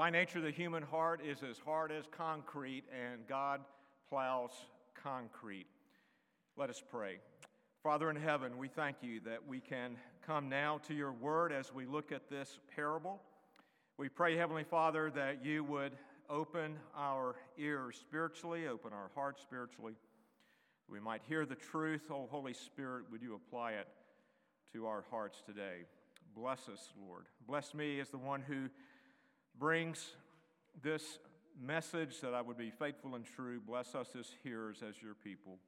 By nature, the human heart is as hard as concrete, and God plows concrete. Let us pray. Father in heaven, we thank you that we can come now to your word as we look at this parable. We pray, Heavenly Father, that you would open our ears spiritually, open our hearts spiritually. We might hear the truth. Oh, Holy Spirit, would you apply it to our hearts today? Bless us, Lord. Bless me as the one who brings this message that I would be faithful and true. Bless us as hearers, as your people.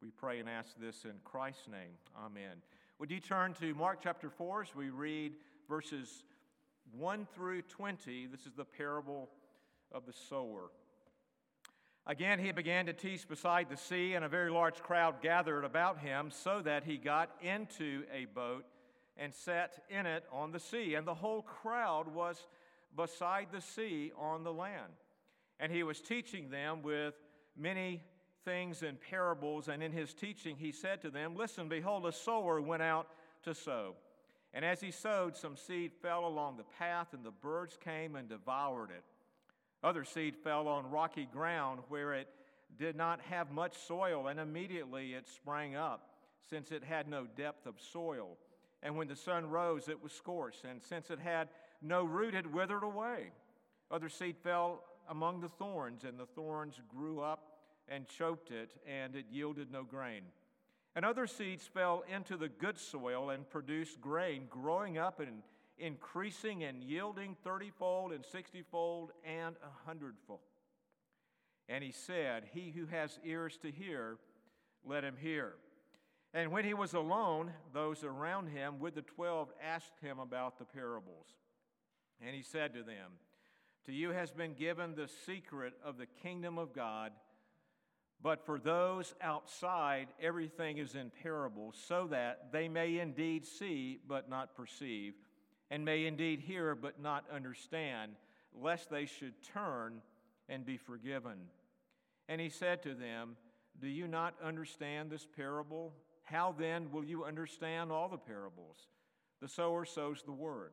We pray and ask this in Christ's name. Amen. Would you turn to Mark chapter 4 as we read verses 1 through 20? This is the parable of the sower. Again, he began to teach beside the sea, and a very large crowd gathered about him, so that he got into a boat and sat in it on the sea. And the whole crowd was beside the sea on the land. And he was teaching them with many things in parables. And in his teaching, he said to them, Listen, behold, a sower went out to sow. And as he sowed, some seed fell along the path, and the birds came and devoured it. Other seed fell on rocky ground where it did not have much soil, and immediately it sprang up, since it had no depth of soil. And when the sun rose, it was scorched, and since it had no root, had withered away. Other seed fell among the thorns, and the thorns grew up and choked it, and it yielded no grain. And other seeds fell into the good soil and produced grain, growing up and increasing and yielding thirtyfold and sixtyfold and a hundredfold. And he said, He who has ears to hear, let him hear. And when he was alone, those around him with the twelve asked him about the parables. And he said to them, To you has been given the secret of the kingdom of God, but for those outside, everything is in parables, so that they may indeed see but not perceive, and may indeed hear but not understand, lest they should turn and be forgiven. And he said to them, Do you not understand this parable? How then will you understand all the parables? The sower sows the word.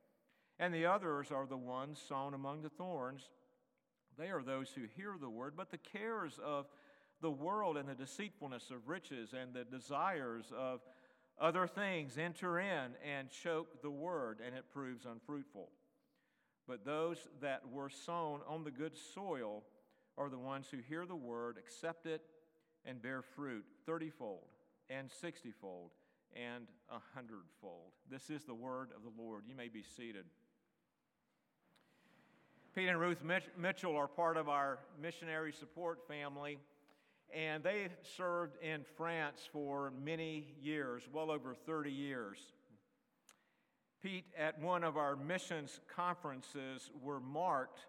And the others are the ones sown among the thorns. They are those who hear the word, but the cares of the world and the deceitfulness of riches and the desires of other things enter in and choke the word, and it proves unfruitful. But those that were sown on the good soil are the ones who hear the word, accept it, and bear fruit thirtyfold and sixtyfold and a hundredfold. This is the word of the Lord. You may be seated. Pete and Ruth Mitchell are part of our missionary support family, and they served in France for many years, well over 30 years. Pete, at one of our missions conferences, were marked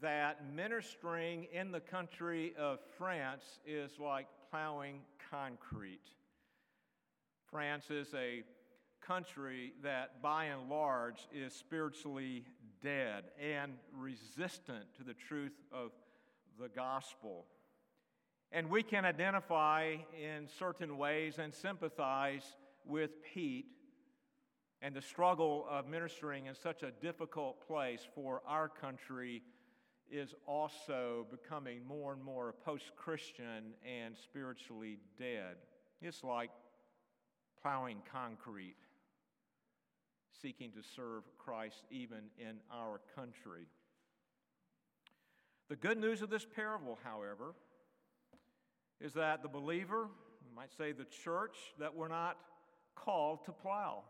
that ministering in the country of France is like plowing concrete. France is a country that, by and large, is spiritually dead and resistant to the truth of the gospel. And we can identify in certain ways and sympathize with Pete and the struggle of ministering in such a difficult place for our country is also becoming more and more post Christian and spiritually dead. It's like plowing concrete seeking to serve Christ even in our country. The good news of this parable, however, is that the believer, might say the church, that we're not called to plow.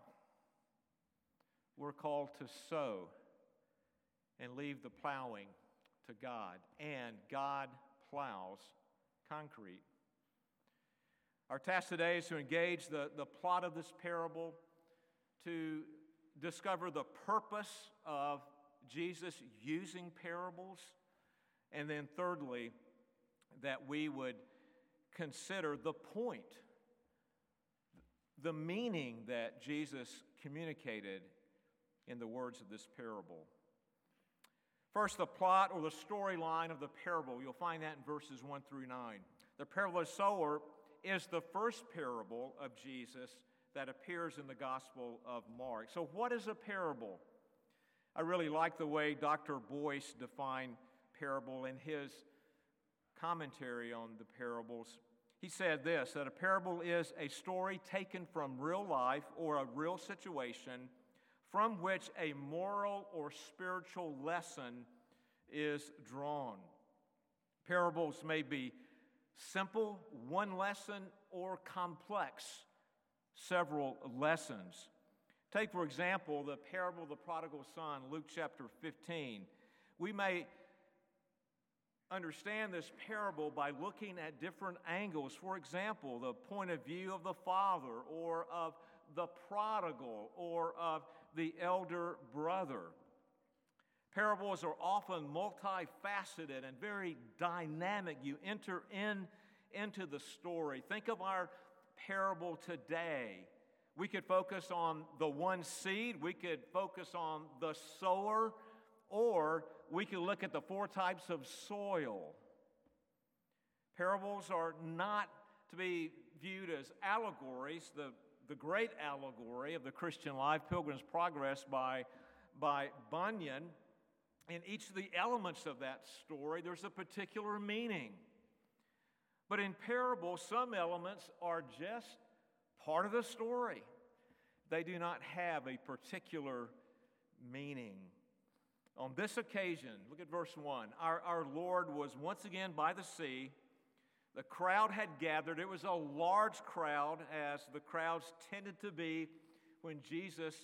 We're called to sow and leave the plowing to God, and God plows concrete. Our task today is to engage the, the plot of this parable, to discover the purpose of Jesus using parables And then, thirdly, that we would consider the point, the meaning that Jesus communicated in the words of this parable. First, the plot or the storyline of the parable. You'll find that in verses 1 through 9. The parable of the sower is the first parable of Jesus that appears in the Gospel of Mark. So, what is a parable? I really like the way Dr. Boice defined parable in his commentary on the parables. He said this that a parable is a story taken from real life or a real situation from which a moral or spiritual lesson is drawn. Parables may be simple, one lesson, or complex, several lessons. Take, for example, the parable of the prodigal son, Luke chapter 15. We may understand this parable by looking at different angles. For example, the point of view of the father, or of the prodigal, or of the elder brother. Parables are often multifaceted and very dynamic. You enter in into the story. Think of our parable today. We could focus on the one seed, we could focus on the sower, or we could look at the four types of soil. Parables are not to be viewed as allegories. The, the great allegory of the Christian life, Pilgrim's Progress by, by Bunyan, in each of the elements of that story, there's a particular meaning. But in parables, some elements are just part of the story. They do not have a particular meaning. On this occasion, look at verse 1. Our, our Lord was once again by the sea. The crowd had gathered. It was a large crowd, as the crowds tended to be when Jesus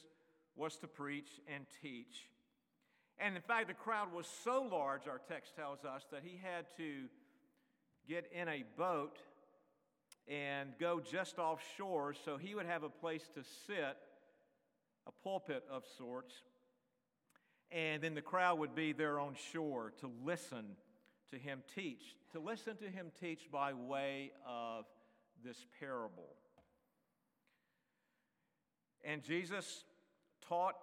was to preach and teach. And in fact, the crowd was so large, our text tells us, that he had to get in a boat and go just offshore so he would have a place to sit, a pulpit of sorts, and then the crowd would be there on shore to listen to him teach, to listen to him teach by way of this parable. And Jesus taught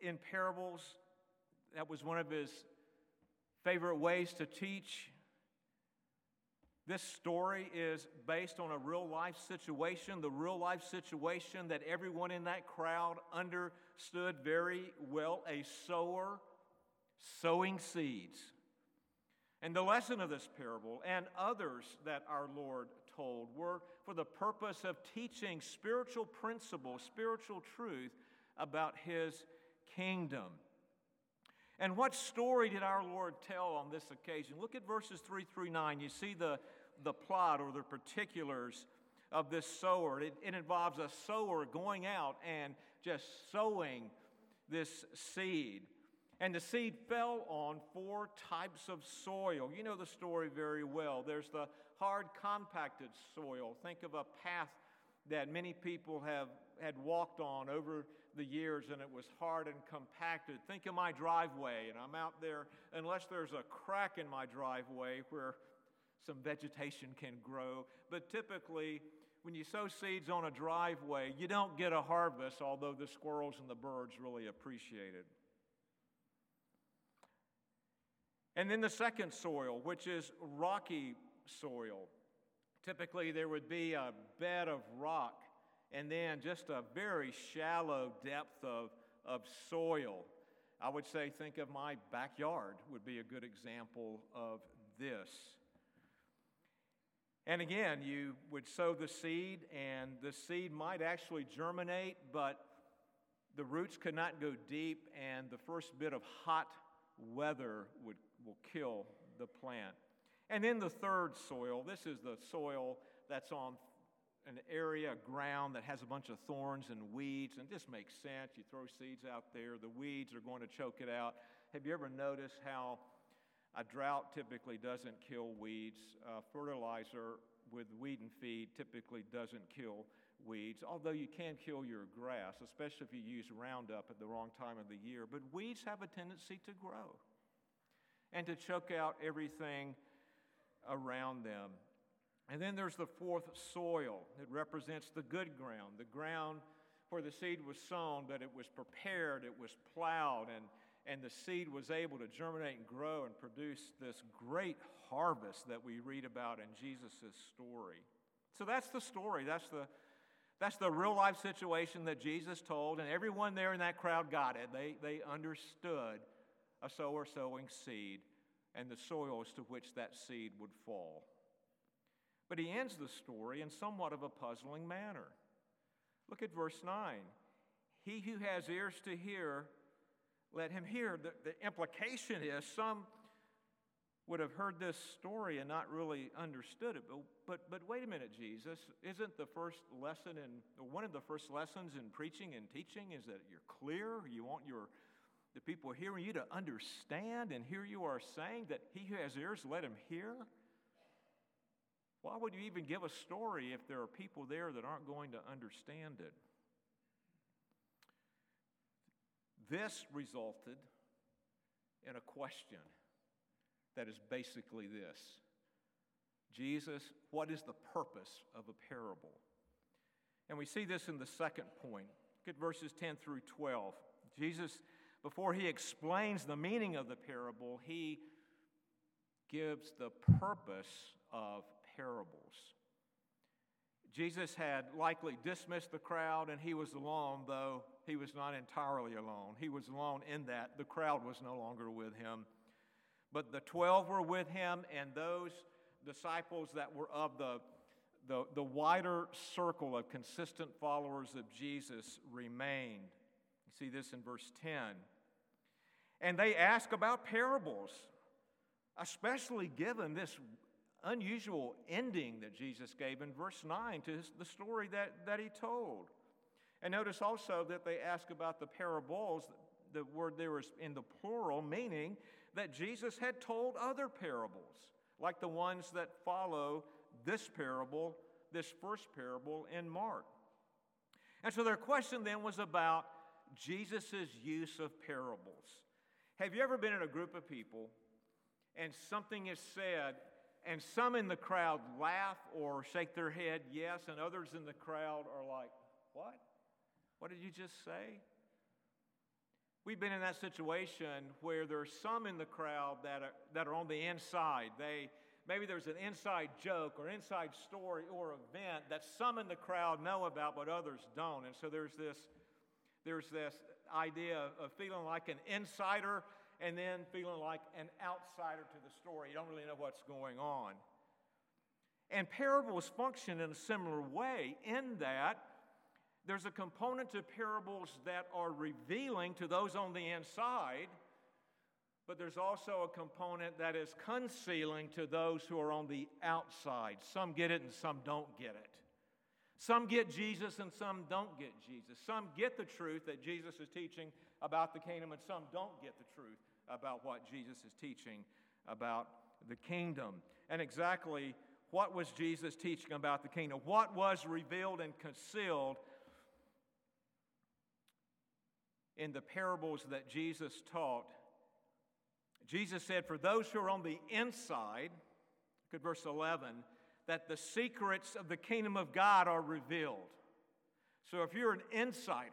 in parables that was one of his favorite ways to teach. This story is based on a real life situation, the real life situation that everyone in that crowd understood very well a sower sowing seeds. And the lesson of this parable and others that our Lord told were for the purpose of teaching spiritual principles, spiritual truth about his kingdom. And what story did our Lord tell on this occasion? Look at verses 3 through 9. You see the, the plot or the particulars of this sower. It, it involves a sower going out and just sowing this seed. And the seed fell on four types of soil. You know the story very well. There's the hard, compacted soil. Think of a path that many people have had walked on over the years and it was hard and compacted. Think of my driveway, and I'm out there, unless there's a crack in my driveway where some vegetation can grow. But typically, when you sow seeds on a driveway, you don't get a harvest, although the squirrels and the birds really appreciate it. And then the second soil, which is rocky soil. Typically, there would be a bed of rock and then just a very shallow depth of, of soil. I would say, think of my backyard, would be a good example of this. And again, you would sow the seed, and the seed might actually germinate, but the roots could not go deep, and the first bit of hot weather would, will kill the plant. And then the third soil this is the soil that's on an area, of ground that has a bunch of thorns and weeds, and this makes sense. You throw seeds out there, the weeds are going to choke it out. Have you ever noticed how a drought typically doesn't kill weeds? Uh, fertilizer with weed and feed typically doesn't kill weeds, although you can kill your grass, especially if you use Roundup at the wrong time of the year. But weeds have a tendency to grow. and to choke out everything around them. And then there's the fourth soil. It represents the good ground, the ground where the seed was sown, but it was prepared, it was plowed, and, and the seed was able to germinate and grow and produce this great harvest that we read about in Jesus' story. So that's the story. That's the, that's the real life situation that Jesus told, and everyone there in that crowd got it. They, they understood a sower sowing seed and the soils to which that seed would fall. But he ends the story in somewhat of a puzzling manner. Look at verse 9. He who has ears to hear, let him hear. The, the implication is some would have heard this story and not really understood it. But, but, but wait a minute, Jesus. Isn't the first lesson in, one of the first lessons in preaching and teaching is that you're clear? You want your, the people hearing you to understand, and here you are saying that he who has ears, let him hear? Why would you even give a story if there are people there that aren't going to understand it? This resulted in a question that is basically this Jesus, what is the purpose of a parable? And we see this in the second point. Look at verses 10 through 12. Jesus, before he explains the meaning of the parable, he gives the purpose of parables. Jesus had likely dismissed the crowd and he was alone, though he was not entirely alone. He was alone in that the crowd was no longer with him. But the 12 were with him, and those disciples that were of the, the, the wider circle of consistent followers of Jesus remained. You see this in verse 10. And they ask about parables, especially given this unusual ending that Jesus gave in verse 9 to his, the story that, that he told. And notice also that they ask about the parables. The word there is in the plural, meaning that Jesus had told other parables, like the ones that follow this parable, this first parable in Mark. And so their question then was about Jesus' use of parables. Have you ever been in a group of people and something is said, and some in the crowd laugh or shake their head yes, and others in the crowd are like, What? What did you just say? We've been in that situation where there's some in the crowd that are, that are on the inside. They, maybe there's an inside joke or inside story or event that some in the crowd know about but others don't. And so there's this, there's this idea of feeling like an insider and then feeling like an outsider to the story. You don't really know what's going on. And parables function in a similar way in that there's a component to parables that are revealing to those on the inside, but there's also a component that is concealing to those who are on the outside. Some get it and some don't get it. Some get Jesus and some don't get Jesus. Some get the truth that Jesus is teaching about the kingdom, and some don't get the truth about what Jesus is teaching about the kingdom. And exactly what was Jesus teaching about the kingdom? What was revealed and concealed in the parables that Jesus taught, Jesus said, For those who are on the inside, look at verse 11, that the secrets of the kingdom of God are revealed. So if you're an insider,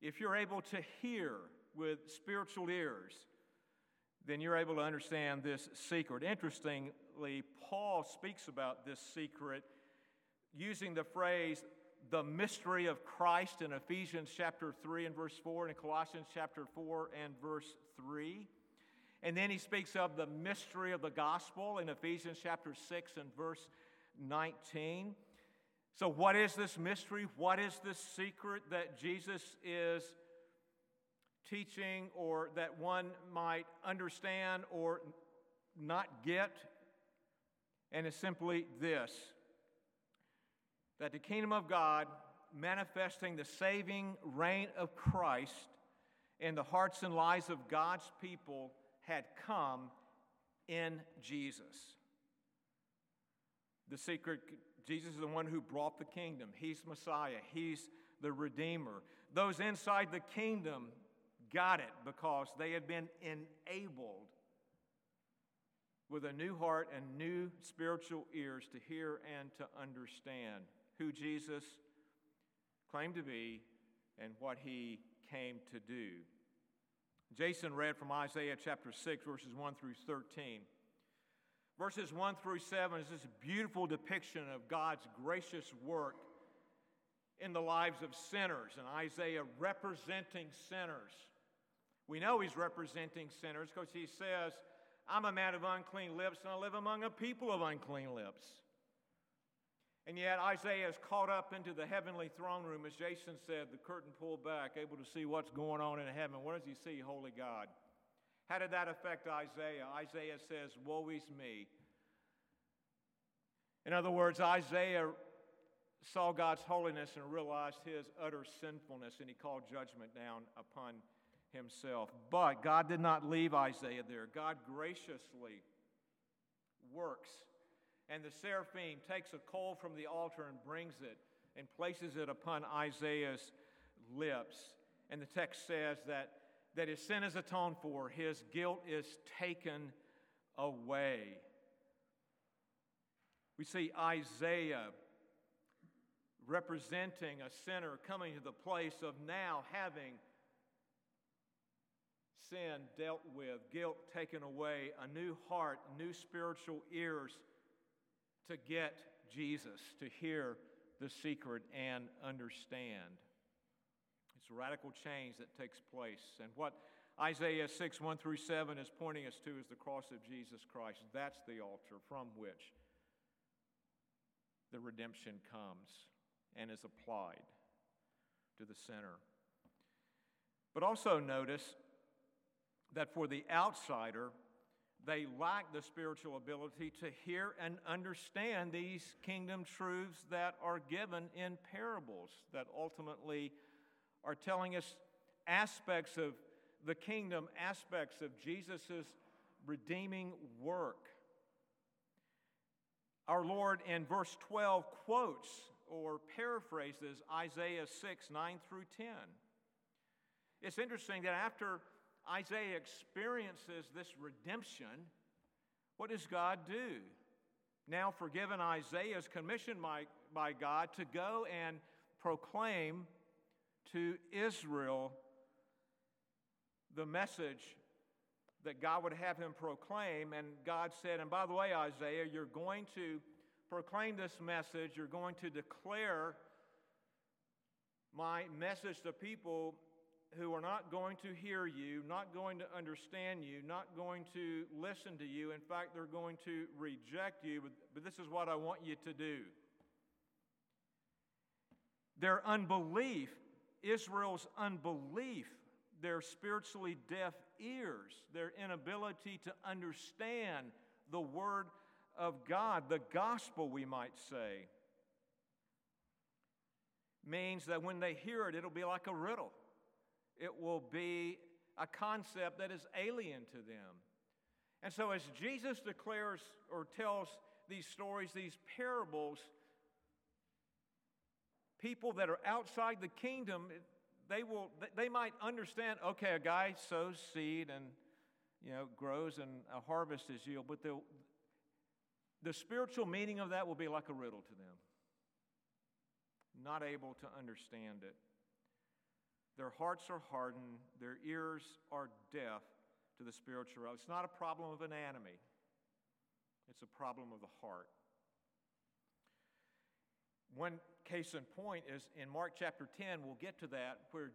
if you're able to hear with spiritual ears, then you're able to understand this secret. Interestingly, Paul speaks about this secret using the phrase the mystery of Christ in Ephesians chapter 3 and verse 4, and Colossians chapter 4 and verse 3. And then he speaks of the mystery of the gospel in Ephesians chapter 6 and verse 19. So, what is this mystery? What is this secret that Jesus is teaching, or that one might understand or not get? And it's simply this that the kingdom of God, manifesting the saving reign of Christ in the hearts and lives of God's people, had come in Jesus. The secret Jesus is the one who brought the kingdom. He's Messiah, He's the Redeemer. Those inside the kingdom got it because they had been enabled with a new heart and new spiritual ears to hear and to understand who Jesus claimed to be and what he came to do. Jason read from Isaiah chapter 6, verses 1 through 13. Verses 1 through 7 is this beautiful depiction of God's gracious work in the lives of sinners, and Isaiah representing sinners. We know he's representing sinners because he says, I'm a man of unclean lips, and I live among a people of unclean lips. And yet, Isaiah is caught up into the heavenly throne room, as Jason said, the curtain pulled back, able to see what's going on in heaven. What does he see? Holy God. How did that affect Isaiah? Isaiah says, Woe is me. In other words, Isaiah saw God's holiness and realized his utter sinfulness, and he called judgment down upon himself. But God did not leave Isaiah there. God graciously works and the seraphim takes a coal from the altar and brings it and places it upon Isaiah's lips. And the text says that, that his sin is atoned for, his guilt is taken away. We see Isaiah representing a sinner coming to the place of now having sin dealt with, guilt taken away, a new heart, new spiritual ears to get Jesus, to hear the secret and understand. It's a radical change that takes place. And what Isaiah 6, 1 through 7 is pointing us to is the cross of Jesus Christ. That's the altar from which the redemption comes and is applied to the sinner. But also notice that for the outsider, they lack the spiritual ability to hear and understand these kingdom truths that are given in parables, that ultimately are telling us aspects of the kingdom, aspects of Jesus' redeeming work. Our Lord in verse 12 quotes or paraphrases Isaiah 6 9 through 10. It's interesting that after Isaiah experiences this redemption, what does God do? Now, forgiven, Isaiah is commissioned by, by God to go and proclaim to Israel the message that God would have him proclaim. And God said, and by the way, Isaiah, you're going to proclaim this message, you're going to declare my message to people who are not going to hear you, not going to understand you, not going to listen to you. In fact, they're going to reject you. But, but this is what I want you to do. Their unbelief, Israel's unbelief, their spiritually deaf ears, their inability to understand the Word of God, the gospel, we might say, means that when they hear it, it'll be like a riddle it will be a concept that is alien to them. And so, as Jesus declares or tells these stories, these parables, people that are outside the kingdom, they, will, they might understand okay, a guy sows seed and you know, grows and a harvest is yield, but the, the spiritual meaning of that will be like a riddle to them, not able to understand it. Their hearts are hardened, their ears are deaf to the spiritual realm. It's not a problem of anatomy, it's a problem of the heart. One case in point is in Mark chapter 10, we'll get to that, where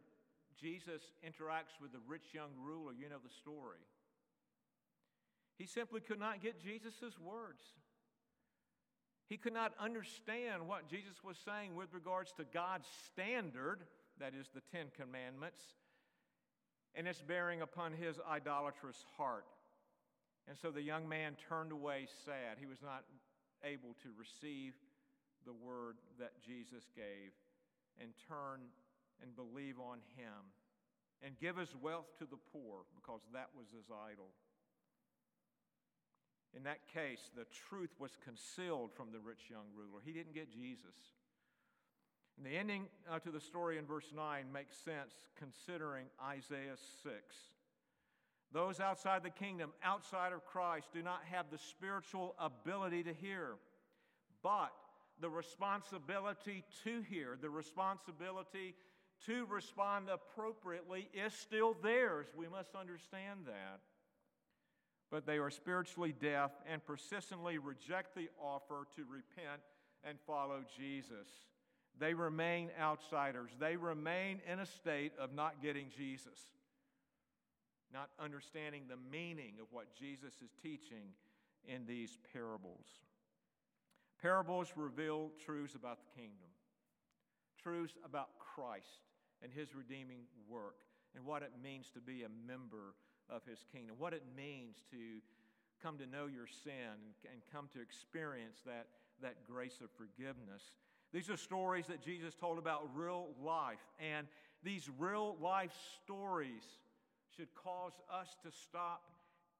Jesus interacts with the rich young ruler. You know the story. He simply could not get Jesus' words. He could not understand what Jesus was saying with regards to God's standard that is, the Ten Commandments, and its bearing upon his idolatrous heart. And so the young man turned away sad. He was not able to receive the word that Jesus gave and turn and believe on him and give his wealth to the poor because that was his idol. In that case, the truth was concealed from the rich young ruler. He didn't get Jesus. And the ending uh, to the story in verse 9 makes sense considering Isaiah 6. Those outside the kingdom, outside of Christ, do not have the spiritual ability to hear, but the responsibility to hear, the responsibility to respond appropriately is still theirs. We must understand that. But they are spiritually deaf and persistently reject the offer to repent and follow Jesus. They remain outsiders. They remain in a state of not getting Jesus, not understanding the meaning of what Jesus is teaching in these parables. Parables reveal truths about the kingdom, truths about Christ and his redeeming work, and what it means to be a member of his kingdom, what it means to come to know your sin and, come to experience that, that grace of forgiveness. These are stories that Jesus told about real life, and these real life stories should cause us to stop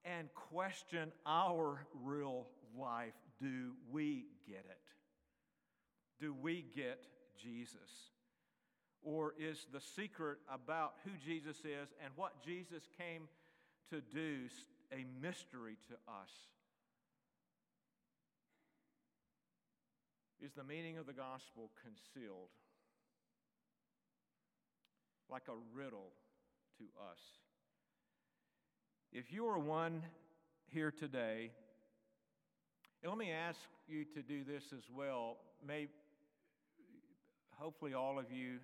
and question our real life. Do we get it? Do we get Jesus? Or is the secret about who Jesus is and what Jesus came to do a mystery to us? Is the meaning of the gospel concealed like a riddle to us? If you are one here today, and let me ask you to do this as well. May, hopefully, all of you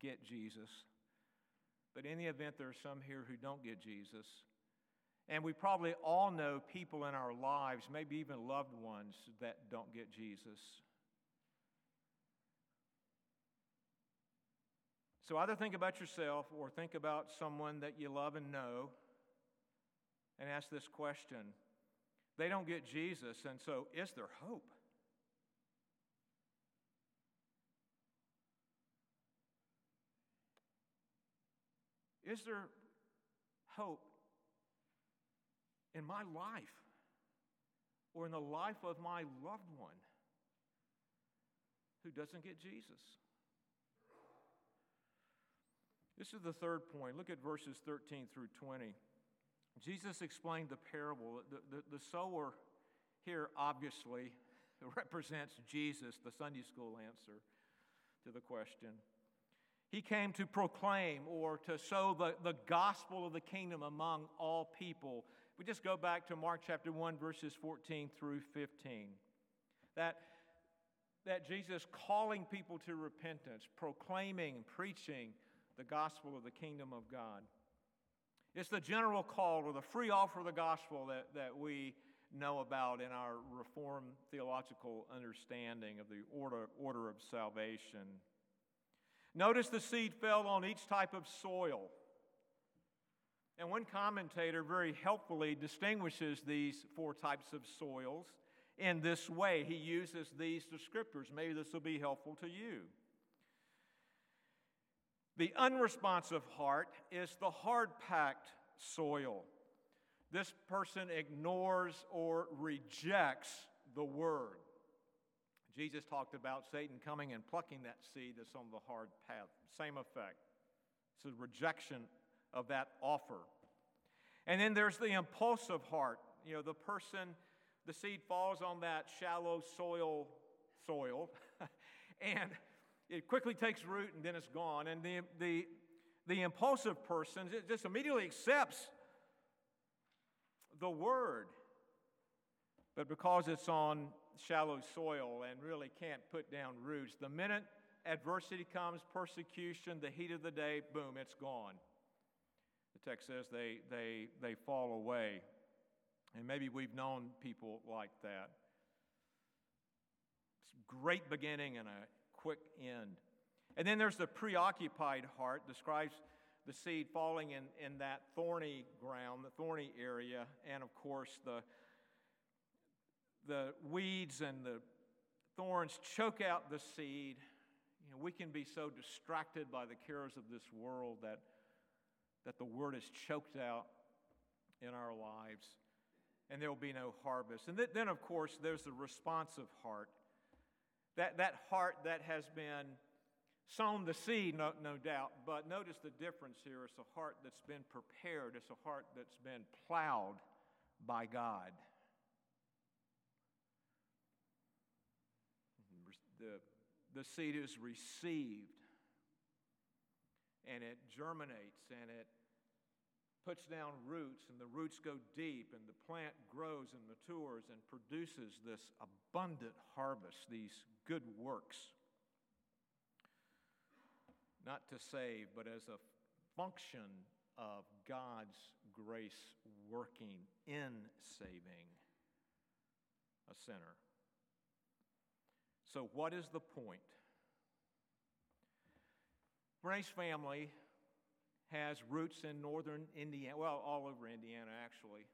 get Jesus. But in the event there are some here who don't get Jesus, and we probably all know people in our lives, maybe even loved ones, that don't get Jesus. So either think about yourself or think about someone that you love and know and ask this question. They don't get Jesus, and so is there hope? Is there hope in my life or in the life of my loved one who doesn't get Jesus? This is the third point. Look at verses 13 through 20. Jesus explained the parable. The, the, the sower here obviously represents Jesus, the Sunday school answer to the question. He came to proclaim or to sow the, the gospel of the kingdom among all people. We just go back to Mark chapter 1, verses 14 through 15. That, that Jesus calling people to repentance, proclaiming, preaching the gospel of the kingdom of God. It's the general call or the free offer of the gospel that, that we know about in our Reformed theological understanding of the order, order of salvation. Notice the seed fell on each type of soil. And one commentator very helpfully distinguishes these four types of soils in this way. He uses these descriptors. Maybe this will be helpful to you. The unresponsive heart is the hard packed soil. This person ignores or rejects the word. Jesus talked about Satan coming and plucking that seed that's on the hard path. Same effect. It's a rejection of that offer. And then there's the impulsive heart. You know, the person, the seed falls on that shallow soil, soil, and it quickly takes root and then it's gone. And the, the, the impulsive person just immediately accepts the word. But because it's on shallow soil and really can't put down roots, the minute adversity comes, persecution, the heat of the day, boom, it's gone. The text says they, they, they fall away. And maybe we've known people like that. It's a great beginning and a quick end. And then there's the preoccupied heart, describes the seed falling in, in that thorny ground, the thorny area, and of course the, the weeds and the thorns choke out the seed. You know, we can be so distracted by the cares of this world that, that the word is choked out in our lives, and there will be no harvest. And th- then, of course, there's the responsive heart that, that heart that has been sown the seed, no, no doubt, but notice the difference here. It's a heart that's been prepared, it's a heart that's been plowed by God. The, the seed is received and it germinates and it puts down roots, and the roots go deep, and the plant grows and matures and produces this abundant harvest, these good works. Not to save, but as a function of God's grace working in saving a sinner. So, what is the point? Grace family has roots in northern Indiana, well, all over Indiana actually.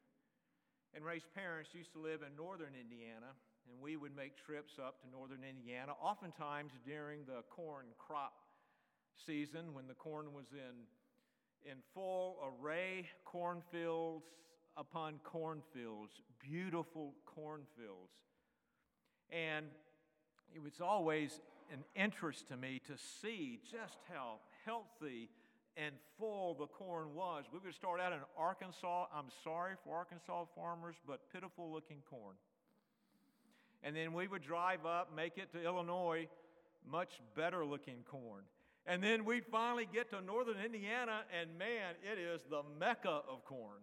And Ray's parents used to live in northern Indiana, and we would make trips up to northern Indiana, oftentimes during the corn crop season when the corn was in, in full array, cornfields upon cornfields, beautiful cornfields. And it was always an interest to me to see just how healthy and full the corn was. We would start out in Arkansas. I'm sorry for Arkansas farmers, but pitiful looking corn. And then we would drive up, make it to Illinois, much better looking corn. And then we'd finally get to northern Indiana, and man, it is the mecca of corn.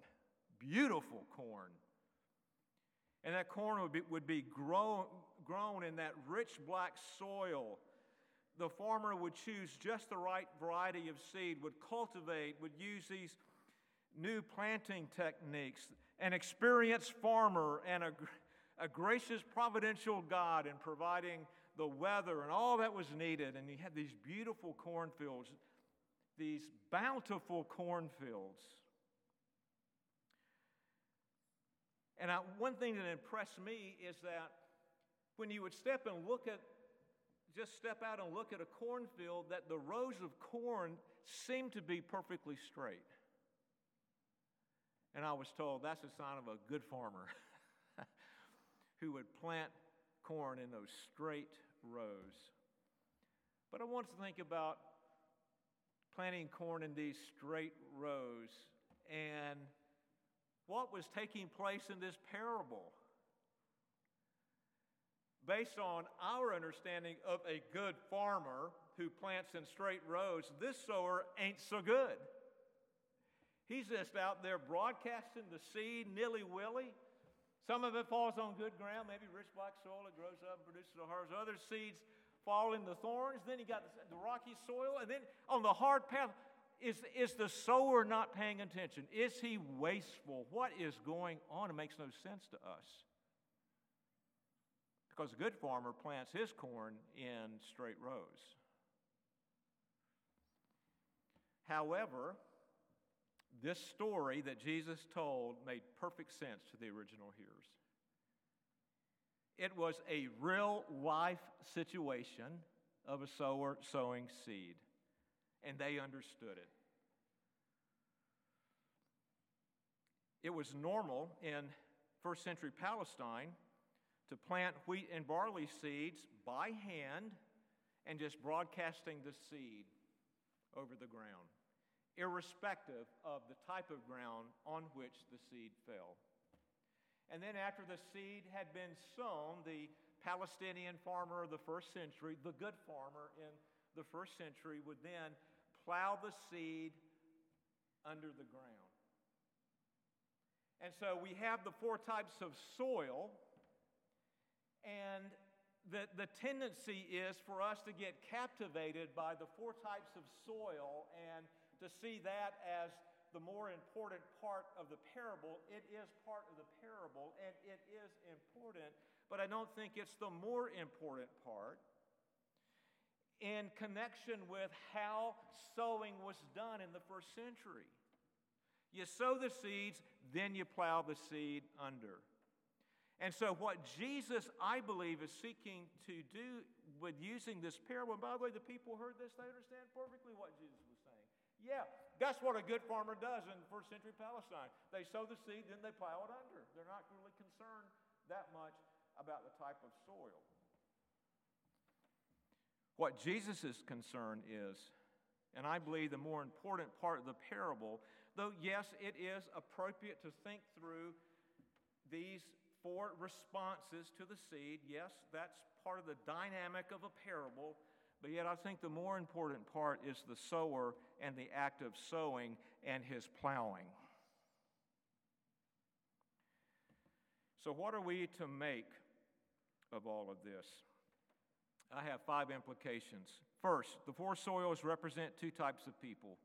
Beautiful corn. And that corn would be, would be grown, grown in that rich black soil the farmer would choose just the right variety of seed, would cultivate, would use these new planting techniques. An experienced farmer and a, a gracious, providential God in providing the weather and all that was needed. And he had these beautiful cornfields, these bountiful cornfields. And I, one thing that impressed me is that when you would step and look at just step out and look at a cornfield that the rows of corn seemed to be perfectly straight. And I was told that's a sign of a good farmer who would plant corn in those straight rows. But I want to think about planting corn in these straight rows and what was taking place in this parable based on our understanding of a good farmer who plants in straight rows, this sower ain't so good. He's just out there broadcasting the seed nilly willy. Some of it falls on good ground, maybe rich black soil, it grows up and produces a harvest. Other seeds fall in the thorns. Then you got the, rocky soil. And then on the hard path, is, is the sower not paying attention? Is he wasteful? What is going on? It makes no sense to us. Because a good farmer plants his corn in straight rows. However, this story that Jesus told made perfect sense to the original hearers. It was a real life situation of a sower sowing seed, and they understood it. It was normal in first century Palestine to plant wheat and barley seeds by hand and just broadcasting the seed over the ground, irrespective of the type of ground on which the seed fell. And then, after the seed had been sown, the Palestinian farmer of the first century, the good farmer in the first century, would then plow the seed under the ground. And so we have the four types of soil and the, the tendency is for us to get captivated by the four types of soil and to see that as the more important part of the parable. It is part of the parable and it is important, but I don't think it's the more important part in connection with how sowing was done in the first century. You sow the seeds, then you plow the seed under. And so, what Jesus, I believe, is seeking to do with using this parable, and by the way, the people heard this, they understand perfectly what Jesus. Yeah, that's what a good farmer does in first century Palestine. They sow the seed, then they plow it under. They're not really concerned that much about the type of soil. What Jesus' concern is, and I believe the more important part of the parable, though, yes, it is appropriate to think through these four responses to the seed. Yes, that's part of the dynamic of a parable. But yet, I think the more important part is the sower and the act of sowing and his plowing. So, what are we to make of all of this? I have five implications. First, the four soils represent two types of people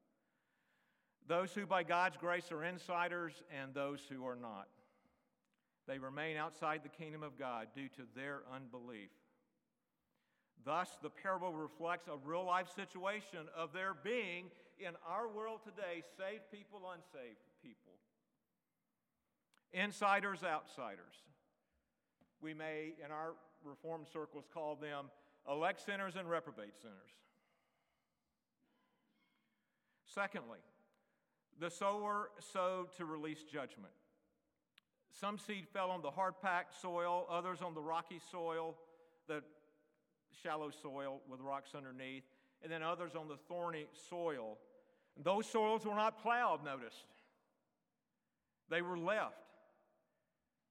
those who, by God's grace, are insiders, and those who are not. They remain outside the kingdom of God due to their unbelief. Thus, the parable reflects a real life situation of there being in our world today saved people, unsaved people, insiders, outsiders. We may, in our reform circles, call them elect sinners and reprobate sinners. Secondly, the sower sowed to release judgment. Some seed fell on the hard packed soil, others on the rocky soil, the shallow soil with rocks underneath, and then others on the thorny soil. Those soils were not plowed, noticed. They were left.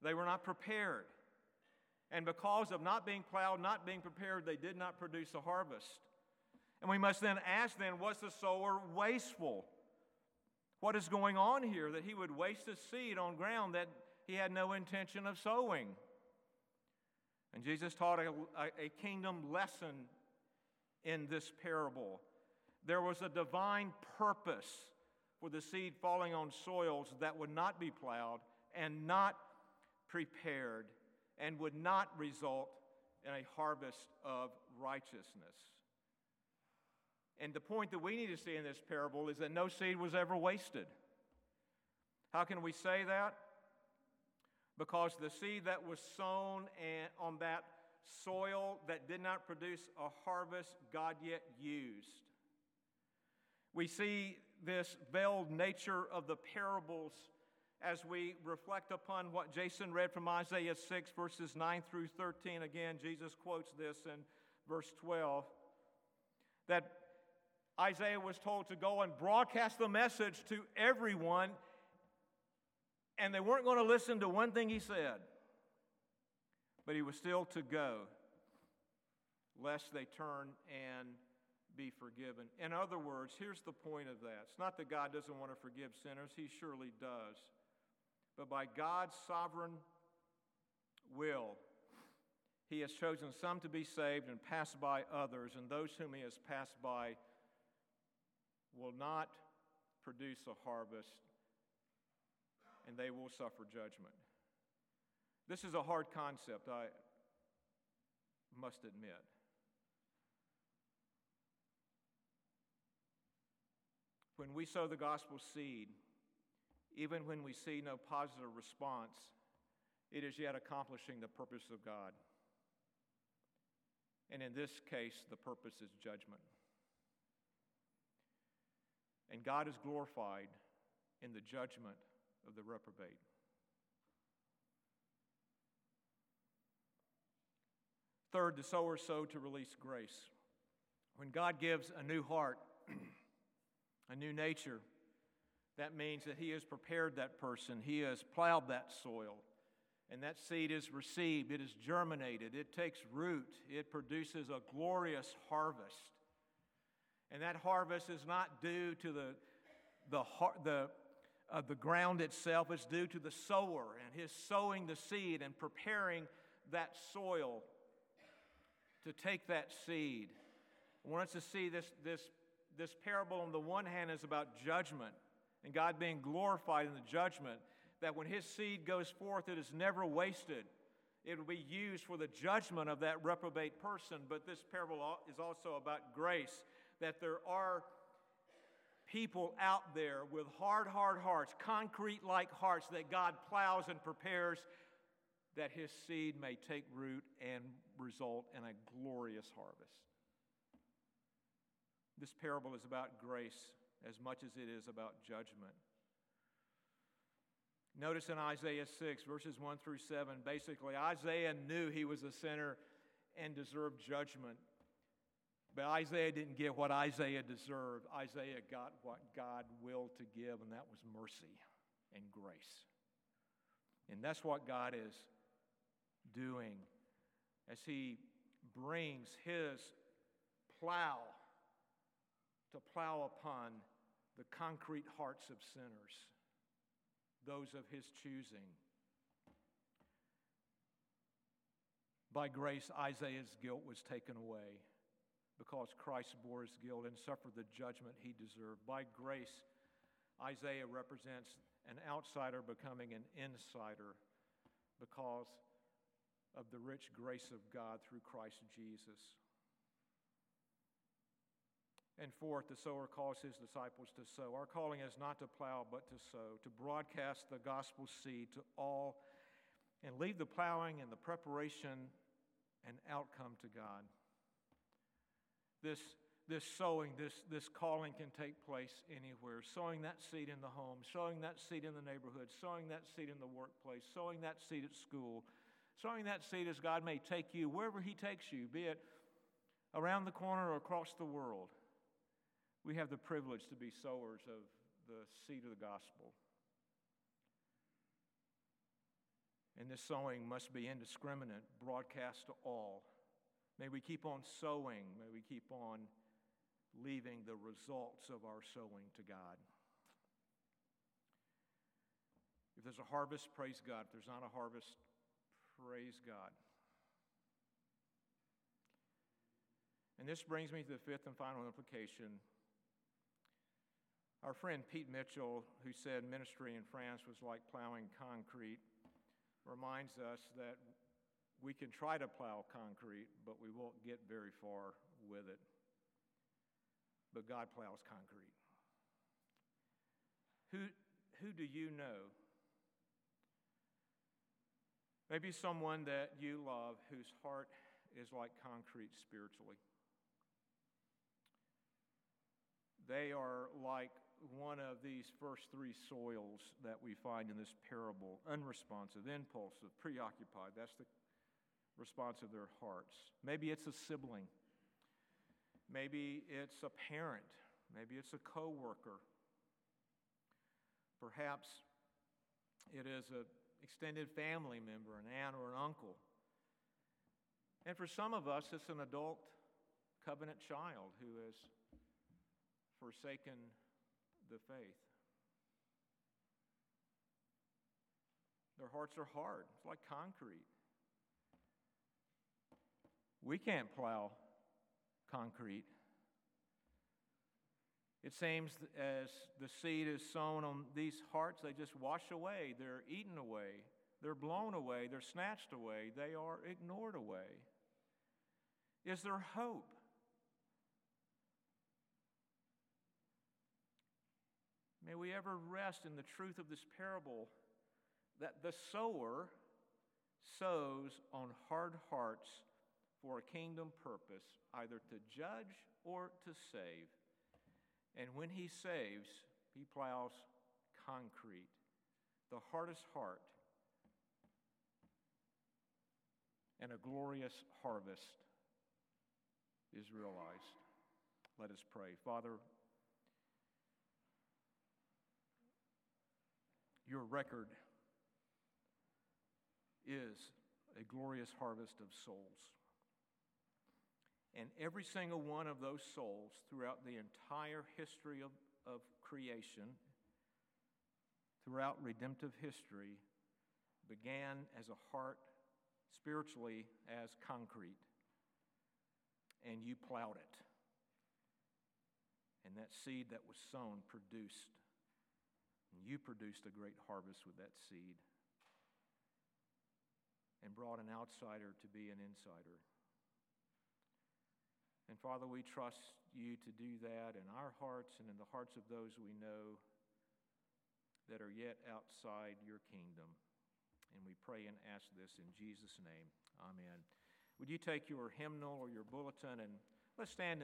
They were not prepared. And because of not being plowed, not being prepared, they did not produce a harvest. And we must then ask then, was the sower wasteful? What is going on here that he would waste his seed on ground that he had no intention of sowing? And Jesus taught a, a, kingdom lesson in this parable. There was a divine purpose for the seed falling on soils that would not be plowed and not prepared and would not result in a harvest of righteousness. And the point that we need to see in this parable is that no seed was ever wasted. How can we say that? Because the seed that was sown on that soil that did not produce a harvest, God yet used. We see this veiled nature of the parables as we reflect upon what Jason read from Isaiah 6, verses 9 through 13. Again, Jesus quotes this in verse 12 that Isaiah was told to go and broadcast the message to everyone, and they weren't going to listen to one thing he said. But he was still to go, lest they turn and be forgiven. In other words, here's the point of that it's not that God doesn't want to forgive sinners, he surely does. But by God's sovereign will, he has chosen some to be saved and passed by others, and those whom he has passed by will not produce a harvest, and they will suffer judgment. This is a hard concept, I must admit. When we sow the gospel seed, even when we see no positive response, it is yet accomplishing the purpose of God. And in this case, the purpose is judgment. And God is glorified in the judgment of the reprobate. Third, the sower sowed to release grace. When God gives a new heart, a new nature, that means that He has prepared that person, He has plowed that soil, and that seed is received, it is germinated, it takes root, it produces a glorious harvest. And that harvest is not due to the, the, the, uh, the ground itself, it's due to the sower and his sowing the seed and preparing that soil to take that seed. I want us to see this, this, this parable on the one hand is about judgment and God being glorified in the judgment, that when his seed goes forth, it is never wasted. It will be used for the judgment of that reprobate person. But this parable is also about grace that there are people out there with hard, hard hearts, concrete like hearts that God plows and prepares that his seed may take root and result in a glorious harvest. This parable is about grace as much as it is about judgment. Notice in Isaiah 6, verses 1 through 7, basically, Isaiah knew he was a sinner and deserved judgment. But Isaiah didn't get what Isaiah deserved. Isaiah got what God willed to give, and that was mercy and grace. And that's what God is doing as He brings His plow to plow upon the concrete hearts of sinners, those of His choosing. By grace, Isaiah's guilt was taken away because Christ bore his guilt and suffered the judgment he deserved. By grace, Isaiah represents an outsider becoming an insider because of the rich grace of God through Christ Jesus. And fourth, the sower calls his disciples to sow. Our calling is not to plow, but to sow, to broadcast the gospel seed to all, and leave the plowing and the preparation and outcome to God. This, this sowing, this, this calling can take place anywhere. Sowing that seed in the home, sowing that seed in the neighborhood, sowing that seed in the workplace, sowing that seed at school, sowing that seed as God may take you, wherever He takes you, be it around the corner or across the world. We have the privilege to be sowers of the seed of the gospel. And this sowing must be indiscriminate, broadcast to all. May we keep on sowing. May we keep on leaving the results of our sowing to God. If there's a harvest, praise God. If there's not a harvest, praise God. And this brings me to the fifth and final implication. Our friend Pete Mitchell, who said ministry in France was like plowing concrete, reminds us that we can try to plow concrete, but we won't get very far with it. But God plows concrete. Who, who do you know? Maybe someone that you love whose heart is like concrete spiritually. They are like one of these first three soils that we find in this parable unresponsive, impulsive, preoccupied. That's the response of their hearts. Maybe it's a sibling. Maybe it's a parent. Maybe it's a coworker. Perhaps it is an extended family member, an aunt or an uncle. And for some of us, it's an adult covenant child who has forsaken the faith. Their hearts are hard. It's like concrete. We can't plow concrete. It seems as the seed is sown on these hearts, they just wash away. They're eaten away. They're blown away. They're snatched away. They are ignored away. Is there hope? May we ever rest in the truth of this parable that the sower sows on hard hearts for a kingdom purpose, either to judge or to save. And when he saves, he plows concrete, the hardest heart, and a glorious harvest is realized. Let us pray. Father, Your record is a glorious harvest of souls. And every single one of those souls throughout the entire history of, of creation, throughout redemptive history, began as a heart, spiritually as concrete. And you plowed it. And that seed that was sown produced and you produced a great harvest with that seed and brought an outsider to be an insider. And Father, we trust you to do that in our hearts and in the hearts of those we know that are yet outside your kingdom. And we pray and ask this in Jesus' name. Amen. Would you take your hymnal or your bulletin and let's stand